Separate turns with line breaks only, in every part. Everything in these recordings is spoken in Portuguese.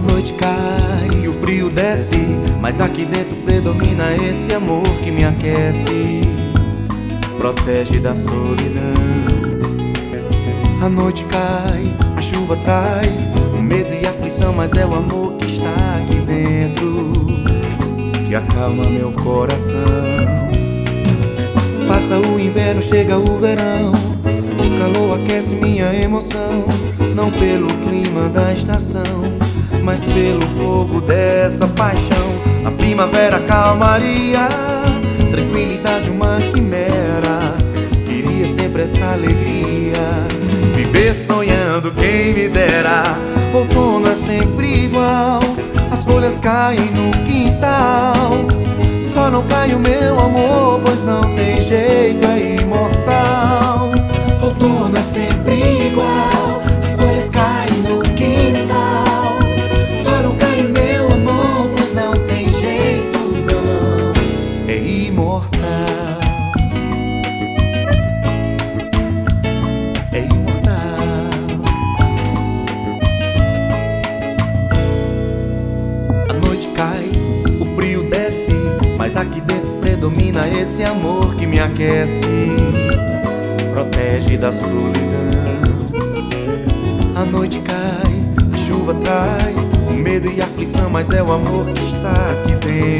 noite cai e o frio desce, mas aqui dentro predomina esse amor que me aquece, protege da solidão. A noite cai, a chuva traz o medo e a aflição, mas é o amor que está aqui dentro que acalma meu coração. Passa o inverno, chega o verão. O calor aquece minha emoção, não pelo clima da estação mas pelo fogo dessa paixão. A primavera, calmaria, tranquilidade, uma quimera. Queria sempre essa alegria, viver sonhando, quem me dera. Outono é sempre igual, as folhas caem no quintal. Só não cai o meu amor, pois não tem jeito, imortal. É imortal. A noite cai, o frio desce, mas aqui dentro predomina esse amor que me aquece, protege da solidão. A noite cai, a chuva traz o medo e a aflição, mas é o amor que está aqui dentro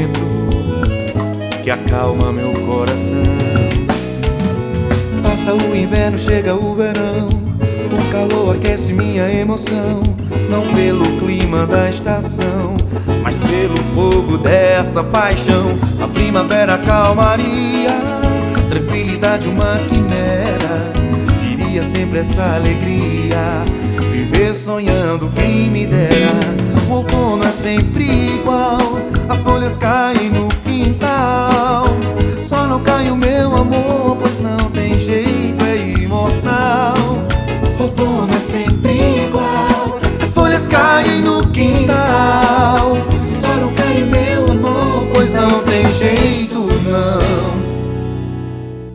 que acalma meu coração. Passa o inverno, chega o verão. O calor aquece minha emoção, não pelo clima da estação, mas pelo fogo dessa paixão. A primavera, calmaria, tranquilidade, uma quimera. Queria sempre essa alegria, viver sonhando, quem me dera. O outono é sempre pois não tem jeito não.